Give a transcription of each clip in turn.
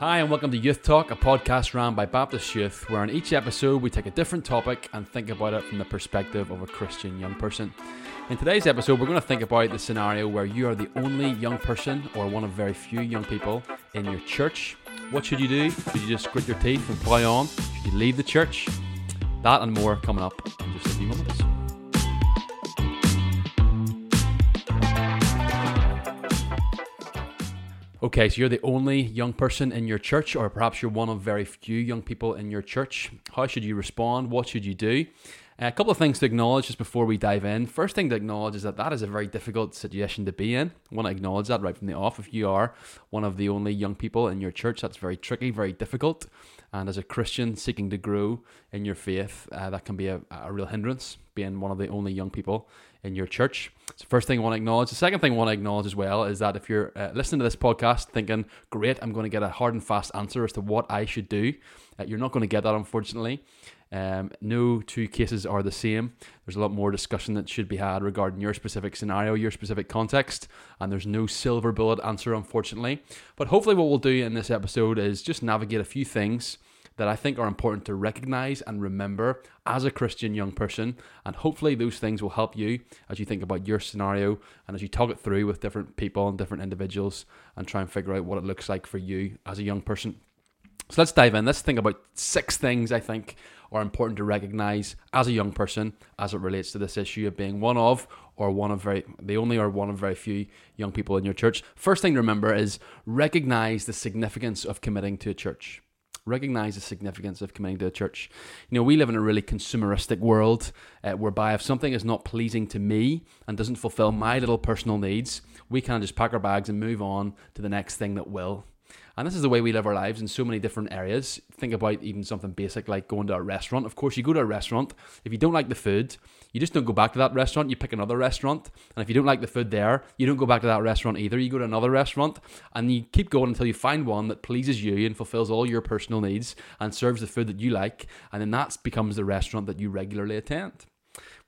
Hi, and welcome to Youth Talk, a podcast run by Baptist Youth, where in each episode we take a different topic and think about it from the perspective of a Christian young person. In today's episode, we're going to think about the scenario where you are the only young person or one of very few young people in your church. What should you do? Should you just grit your teeth and plow on? Should you leave the church? That and more coming up in just a few Okay, so you're the only young person in your church, or perhaps you're one of very few young people in your church. How should you respond? What should you do? Uh, a couple of things to acknowledge just before we dive in. First thing to acknowledge is that that is a very difficult situation to be in. I want to acknowledge that right from the off. If you are one of the only young people in your church, that's very tricky, very difficult. And as a Christian seeking to grow in your faith, uh, that can be a, a real hindrance, being one of the only young people in your church. So first thing I want to acknowledge. The second thing I want to acknowledge as well is that if you're uh, listening to this podcast thinking, great, I'm going to get a hard and fast answer as to what I should do, uh, you're not going to get that, unfortunately. Um, no two cases are the same. There's a lot more discussion that should be had regarding your specific scenario, your specific context, and there's no silver bullet answer, unfortunately. But hopefully, what we'll do in this episode is just navigate a few things that I think are important to recognize and remember as a Christian young person. And hopefully, those things will help you as you think about your scenario and as you talk it through with different people and different individuals and try and figure out what it looks like for you as a young person. So let's dive in. Let's think about six things I think are important to recognize as a young person as it relates to this issue of being one of or one of very the only or one of very few young people in your church. First thing to remember is recognize the significance of committing to a church recognize the significance of committing to a church. You know, we live in a really consumeristic world uh, whereby if something is not pleasing to me and doesn't fulfill my little personal needs, we can just pack our bags and move on to the next thing that will. And this is the way we live our lives in so many different areas. Think about even something basic like going to a restaurant. Of course, you go to a restaurant. If you don't like the food, you just don't go back to that restaurant. You pick another restaurant. And if you don't like the food there, you don't go back to that restaurant either. You go to another restaurant and you keep going until you find one that pleases you and fulfills all your personal needs and serves the food that you like. And then that becomes the restaurant that you regularly attend.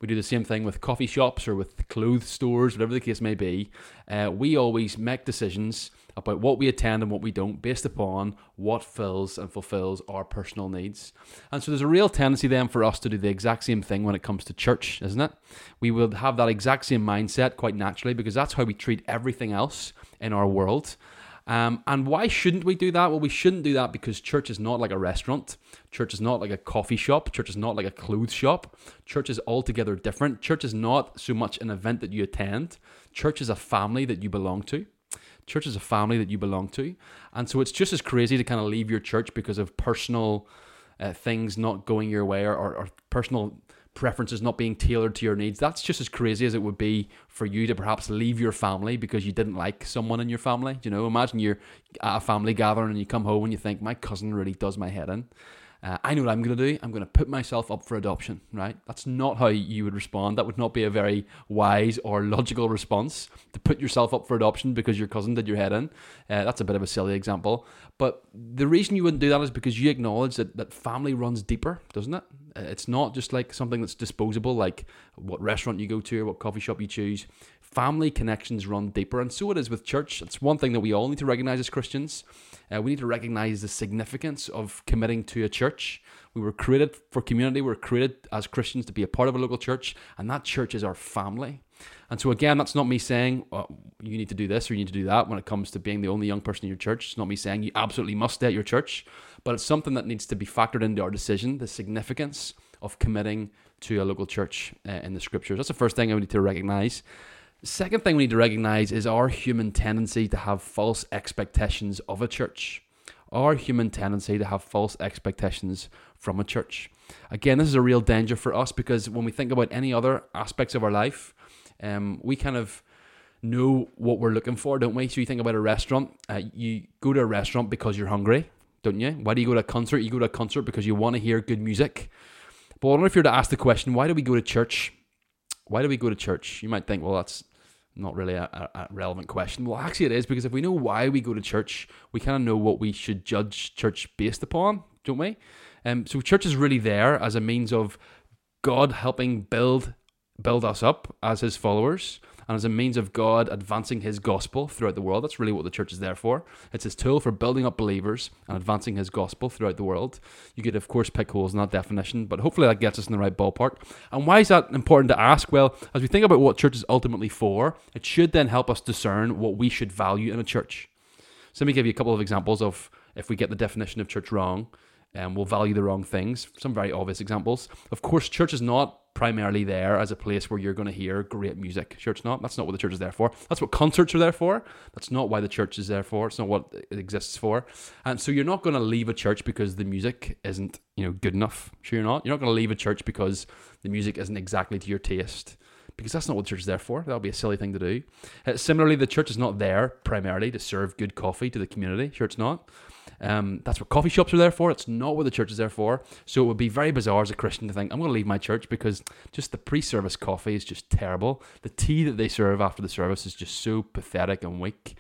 We do the same thing with coffee shops or with clothes stores, whatever the case may be. Uh, we always make decisions about what we attend and what we don't based upon what fills and fulfills our personal needs. And so there's a real tendency then for us to do the exact same thing when it comes to church, isn't it? We will have that exact same mindset quite naturally because that's how we treat everything else in our world. Um, and why shouldn't we do that? Well, we shouldn't do that because church is not like a restaurant. Church is not like a coffee shop. Church is not like a clothes shop. Church is altogether different. Church is not so much an event that you attend. Church is a family that you belong to. Church is a family that you belong to. And so it's just as crazy to kind of leave your church because of personal uh, things not going your way or, or, or personal preferences not being tailored to your needs. That's just as crazy as it would be for you to perhaps leave your family because you didn't like someone in your family. You know, imagine you're at a family gathering and you come home and you think, my cousin really does my head in. Uh, I know what I'm going to do. I'm going to put myself up for adoption, right? That's not how you would respond. That would not be a very wise or logical response to put yourself up for adoption because your cousin did your head in. Uh, that's a bit of a silly example. But the reason you wouldn't do that is because you acknowledge that, that family runs deeper, doesn't it? Uh, it's not just like something that's disposable, like what restaurant you go to or what coffee shop you choose. Family connections run deeper, and so it is with church. It's one thing that we all need to recognize as Christians. Uh, we need to recognize the significance of committing to a church. We were created for community, we are created as Christians to be a part of a local church, and that church is our family. And so, again, that's not me saying you need to do this or you need to do that when it comes to being the only young person in your church. It's not me saying you absolutely must stay at your church, but it's something that needs to be factored into our decision the significance of committing to a local church uh, in the scriptures. That's the first thing I need to recognize. Second thing we need to recognize is our human tendency to have false expectations of a church. Our human tendency to have false expectations from a church. Again, this is a real danger for us because when we think about any other aspects of our life, um, we kind of know what we're looking for, don't we? So you think about a restaurant, uh, you go to a restaurant because you're hungry, don't you? Why do you go to a concert? You go to a concert because you want to hear good music. But I wonder if you're to ask the question, why do we go to church? Why do we go to church? You might think, well, that's not really a, a, relevant question. Well, actually, it is because if we know why we go to church, we kind of know what we should judge church based upon, don't we? Um, so, church is really there as a means of God helping build build us up as his followers and as a means of God advancing his gospel throughout the world. That's really what the church is there for. It's his tool for building up believers and advancing his gospel throughout the world. You could, of course, pick holes in that definition, but hopefully that gets us in the right ballpark. And why is that important to ask? Well, as we think about what church is ultimately for, it should then help us discern what we should value in a church. So let me give you a couple of examples of if we get the definition of church wrong and um, we'll value the wrong things. Some very obvious examples. Of course, church is not primarily there as a place where you're going to hear great music. Sure, it's not. That's not what the church is there for. That's what concerts are there for. That's not why the church is there for. It's not what it exists for. And so you're not going to leave a church because the music isn't, you know, good enough. Sure, you're not. You're not going to leave a church because the music isn't exactly to your taste. Because that's not what the church is there for. That would be a silly thing to do. Uh, similarly, the church is not there primarily to serve good coffee to the community. Sure, it's not. Um, that's what coffee shops are there for. It's not what the church is there for. So it would be very bizarre as a Christian to think, I'm going to leave my church because just the pre service coffee is just terrible. The tea that they serve after the service is just so pathetic and weak.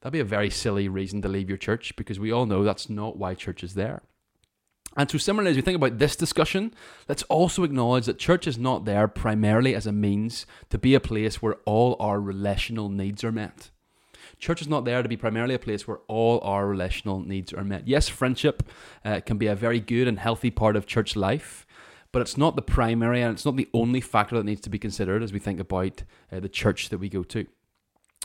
That'd be a very silly reason to leave your church because we all know that's not why church is there. And so, similarly, as we think about this discussion, let's also acknowledge that church is not there primarily as a means to be a place where all our relational needs are met. Church is not there to be primarily a place where all our relational needs are met. Yes, friendship uh, can be a very good and healthy part of church life, but it's not the primary and it's not the only factor that needs to be considered as we think about uh, the church that we go to.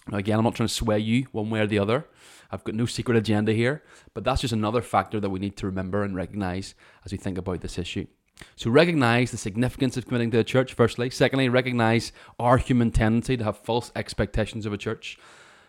Now, again, I'm not trying to sway you one way or the other. I've got no secret agenda here, but that's just another factor that we need to remember and recognize as we think about this issue. So, recognize the significance of committing to a church, firstly. Secondly, recognize our human tendency to have false expectations of a church.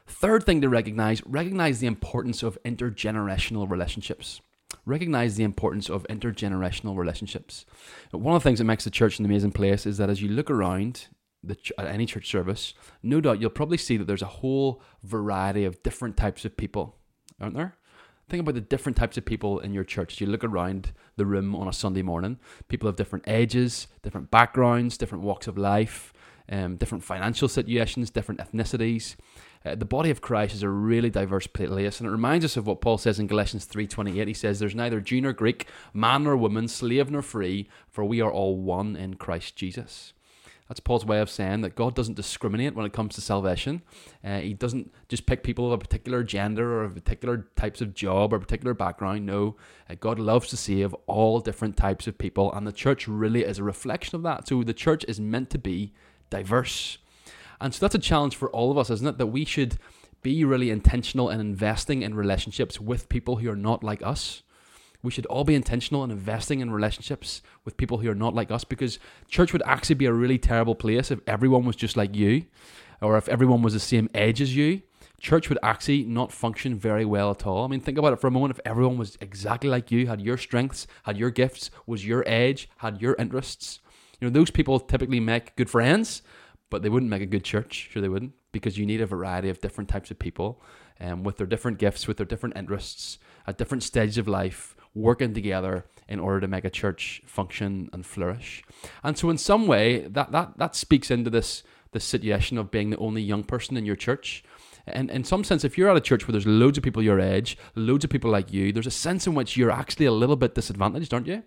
Third thing to recognize recognize the importance of intergenerational relationships. Recognize the importance of intergenerational relationships. One of the things that makes the church an amazing place is that as you look around the, at any church service, no doubt you'll probably see that there's a whole variety of different types of people, aren't there? Think about the different types of people in your church. You look around the room on a Sunday morning. People of different ages, different backgrounds, different walks of life, um, different financial situations, different ethnicities. Uh, the body of Christ is a really diverse place, and it reminds us of what Paul says in Galatians 3.28. He says, There's neither Jew nor Greek, man nor woman, slave nor free, for we are all one in Christ Jesus. That's Paul's way of saying that God doesn't discriminate when it comes to salvation. Uh, he doesn't just pick people of a particular gender or particular types of job or particular background. No, uh, God loves to save all different types of people, and the church really is a reflection of that. So the church is meant to be diverse. And so that's a challenge for all of us, isn't it? That we should be really intentional in investing in relationships with people who are not like us. We should all be intentional in investing in relationships with people who are not like us because church would actually be a really terrible place if everyone was just like you or if everyone was the same age as you. Church would actually not function very well at all. I mean, think about it for a moment. If everyone was exactly like you, had your strengths, had your gifts, was your age, had your interests, you know, those people typically make good friends but they wouldn't make a good church. Sure, they wouldn't, because you need a variety of different types of people, um, with their different gifts, with their different interests, at different stages of life, working together in order to make a church function and flourish. And so, in some way, that that that speaks into this this situation of being the only young person in your church. And in some sense, if you're at a church where there's loads of people your age, loads of people like you, there's a sense in which you're actually a little bit disadvantaged, aren't you?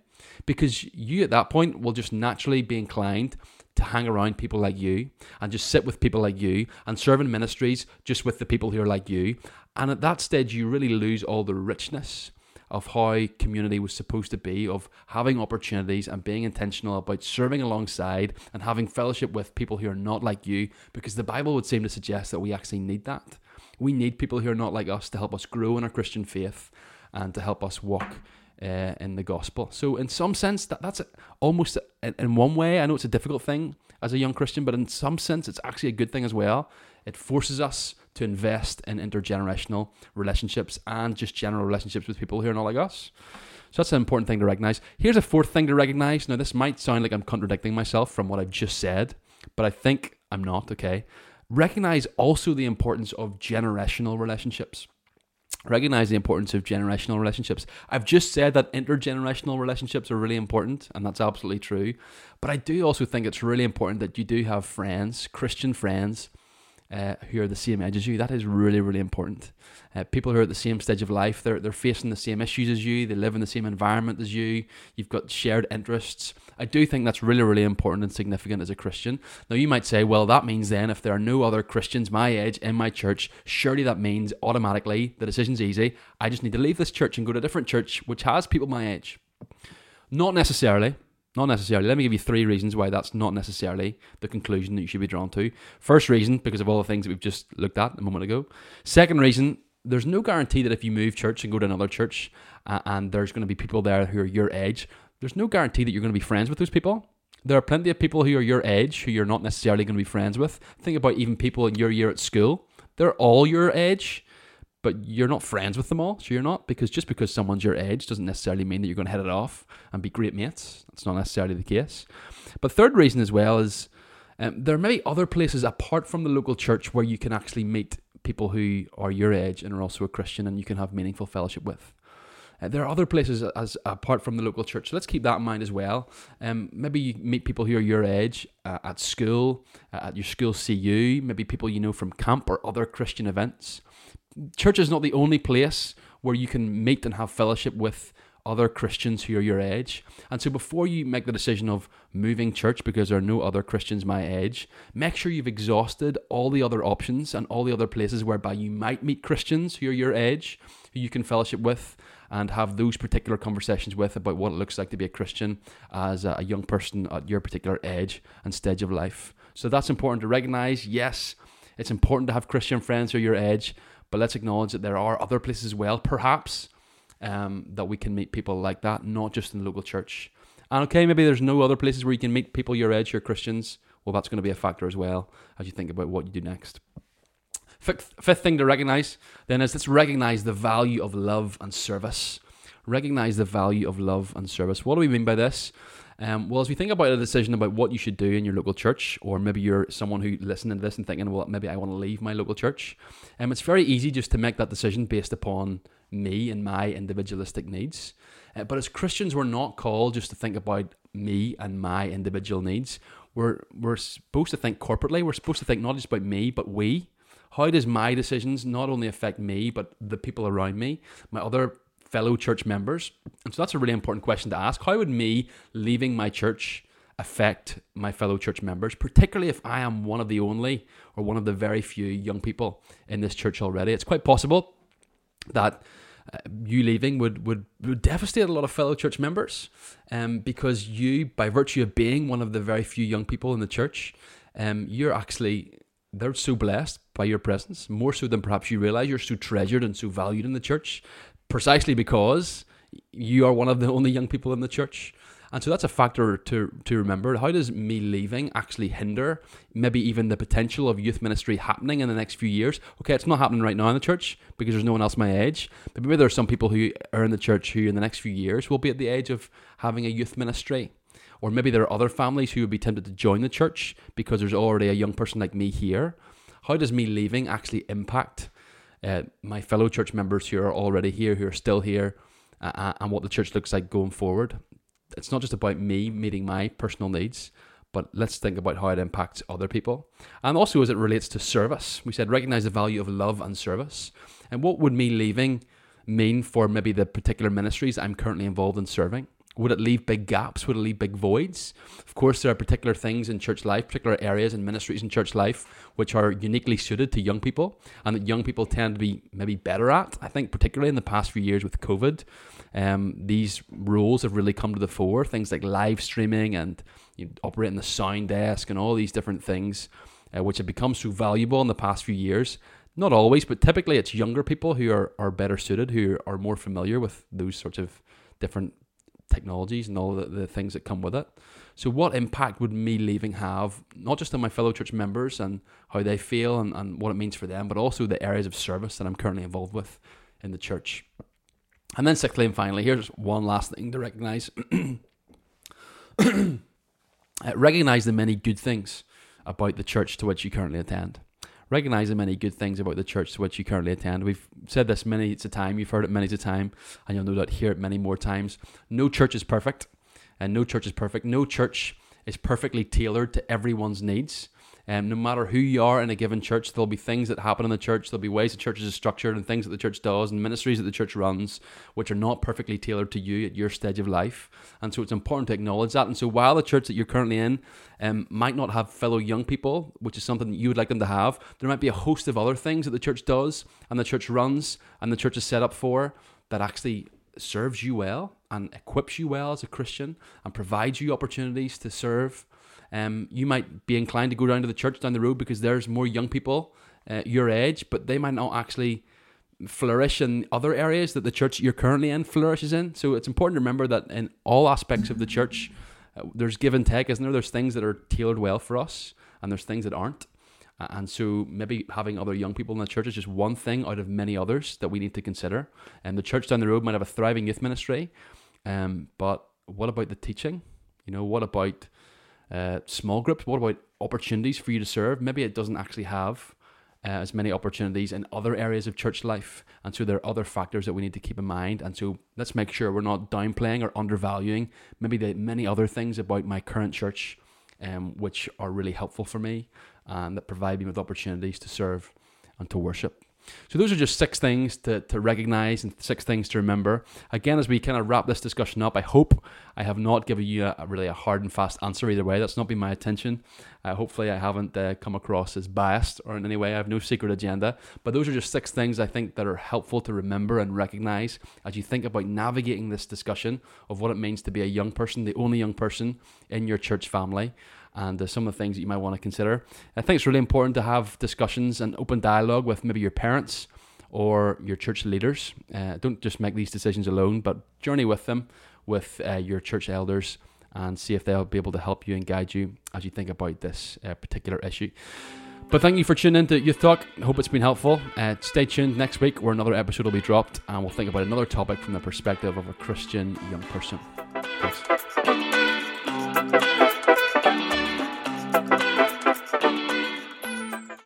Because you at that point will just naturally be inclined to hang around people like you and just sit with people like you and serve in ministries just with the people who are like you. And at that stage, you really lose all the richness of how community was supposed to be, of having opportunities and being intentional about serving alongside and having fellowship with people who are not like you, because the Bible would seem to suggest that we actually need that. We need people who are not like us to help us grow in our Christian faith and to help us walk uh, in the gospel. So, in some sense, that that's almost in one way. I know it's a difficult thing as a young Christian, but in some sense, it's actually a good thing as well. It forces us to invest in intergenerational relationships and just general relationships with people who are not like us. So that's an important thing to recognize. Here's a fourth thing to recognize. Now, this might sound like I'm contradicting myself from what I've just said, but I think I'm not, okay? Recognize also the importance of generational relationships recognize the importance of generational relationships. I've just said that intergenerational relationships are really important, and that's absolutely true. But I do also think it's really important that you do have friends, Christian friends, uh, who are the same age as you. That is really, really important. Uh, people who are at the same stage of life, they're, they're facing the same issues as you, they live in the same environment as you, you've got shared interests. I do think that's really, really important and significant as a Christian. Now, you might say, well, that means then if there are no other Christians my age in my church, surely that means automatically the decision's easy. I just need to leave this church and go to a different church which has people my age. Not necessarily. Not necessarily. Let me give you three reasons why that's not necessarily the conclusion that you should be drawn to. First reason, because of all the things that we've just looked at a moment ago. Second reason, there's no guarantee that if you move church and go to another church uh, and there's going to be people there who are your age, there's no guarantee that you're going to be friends with those people. There are plenty of people who are your age who you're not necessarily going to be friends with. Think about even people in your year at school. They're all your age but you're not friends with them all. So you're not because just because someone's your age doesn't necessarily mean that you're going to hit it off and be great mates. That's not necessarily the case. But third reason as well is um, there may be other places apart from the local church where you can actually meet people who are your age and are also a Christian and you can have meaningful fellowship with. Uh, there are other places as apart from the local church. So let's keep that in mind as well. Um, maybe you meet people who are your age uh, at school, uh, at your school CU, maybe people you know from camp or other Christian events church is not the only place where you can meet and have fellowship with other Christians who are your age. And so before you make the decision of moving church because there are no other Christians my age, make sure you've exhausted all the other options and all the other places whereby you might meet Christians who are your age, who you can fellowship with and have those particular conversations with about what it looks like to be a Christian as a young person at your particular age and stage of life. So that's important to recognize. Yes, it's important to have Christian friends who are your age, but let's acknowledge that there are other places as well, perhaps, um, that we can meet people like that, not just in the local church. And okay, maybe there's no other places where you can meet people your age, your Christians. Well, that's going to be a factor as well as you think about what you do next. Fifth, thing to recognize then is let's recognize the value of love and service. Recognize the value of love and service. What do we mean by this? Um, well, as we think about a decision about what you should do in your local church, or maybe you're someone who listening to this and thinking, well, maybe I want to leave my local church, um, it's very easy just to make that decision based upon me and my individualistic needs. Uh, but as Christians, we're not called just to think about me and my individual needs. We're, we're supposed to think corporately. We're supposed to think not just about me, but we. How does my decisions not only affect me, but the people around me, my other fellow church members? And so that's a really important question to ask. How would me leaving my church affect my fellow church members, particularly if I am one of the only or one of the very few young people in this church already? It's quite possible that uh, you leaving would, would, would devastate a lot of fellow church members um, because you, by virtue of being one of the very few young people in the church, um, you're actually they're so blessed by your presence, more so than perhaps you realize. You're so treasured and so valued in the church precisely because you are one of the only young people in the church. And so that's a factor to, to remember. How does me leaving actually hinder maybe even the potential of youth ministry happening in the next few years? Okay, it's not happening right now in the church because there's no one else my age. But maybe there are some people who are in the church who in the next few years will be at the age of having a youth ministry. Or maybe there are other families who would be tempted to join the church because there's already a young person like me here. How does me leaving actually impact uh, my fellow church members who are already here, who are still here, uh, and what the church looks like going forward. It's not just about me meeting my personal needs, but let's think about how it impacts other people. And also as it relates to service. We said recognize the value of love and service. And what would me leaving mean for maybe the particular ministries I'm currently involved in serving? Would it leave big gaps? Would it leave big voids? Of course, there are particular things in church life, particular areas and ministries in church life, which are uniquely suited to young people and that young people tend to be maybe better at. I think, particularly in the past few years with COVID, um, these roles have really come to the fore. Things like live streaming and you know, operating the sound desk and all these different things, uh, which have become so valuable in the past few years. Not always, but typically it's younger people who are, are better suited, who are more familiar with those sorts of different technologies and all the, the things that come with it. So, what impact would me leaving have, not just on my fellow church members and how they feel and, and what it means for them, but also the areas of service that I'm currently involved with in the church? And then, sixthly and finally, here's one last thing to recognize recognize the many good things about the church to which you currently attend recognize the many good things about the church to which you currently attend. We've said this many a time, you've heard it many a time, and you'll no doubt hear it many more times. No church is perfect, and no church is perfect. No church is perfectly tailored to everyone's needs. Um, no matter who you are in a given church, there'll be things that happen in the church. There'll be ways the church is structured and things that the church does and ministries that the church runs, which are not perfectly tailored to you at your stage of life. And so it's important to acknowledge that. And so while the church that you're currently in um, might not have fellow young people, which is something that you would like them to have, there might be a host of other things that the church does and the church runs and the church is set up for that actually serves you well and equips you well as a Christian and provides you opportunities to serve. Um, you might be inclined to go down to the church down the road because there's more young people uh, your age, but they might not actually flourish in other areas that the church you're currently in flourishes in. So it's important to remember that in all aspects of the church, uh, there's give and take, isn't there? There's things that are tailored well for us, and there's things that aren't. And so maybe having other young people in the church is just one thing out of many others that we need to consider. And the church down the road might have a thriving youth ministry, um, but what about the teaching? You know, what about uh, small groups? What about opportunities for you to serve? Maybe it doesn't actually have uh, as many opportunities in other areas of church life. And so there are other factors that we need to keep in mind. And so let's make sure we're not downplaying or undervaluing maybe the many other things about my current church, um, which are really helpful for me and that provide me with opportunities to serve and to worship. So those are just six things to, to recognize and six things to remember. Again, as we kind of wrap this discussion up, I hope I have not given you a, a really a hard and fast answer either way. That's not been my intention. Uh, hopefully, I haven't uh, come across as biased or in any way. I have no secret agenda. But those are just six things I think that are helpful to remember and recognize as you think about navigating this discussion of what it means to be a young person, the only young person in your church family and uh, some of the things that you might want to consider. I think it's really important to have discussions and open dialogue with maybe your parents or your church leaders. Uh, don't just make these decisions alone, but journey with them, with uh, your church elders, and see if they'll be able to help you and guide you as you think about this uh, particular issue. But thank you for tuning in to Youth Talk. I hope it's been helpful. Uh, stay tuned next week where another episode will be dropped and we'll think about another topic from the perspective of a Christian young person. Thanks.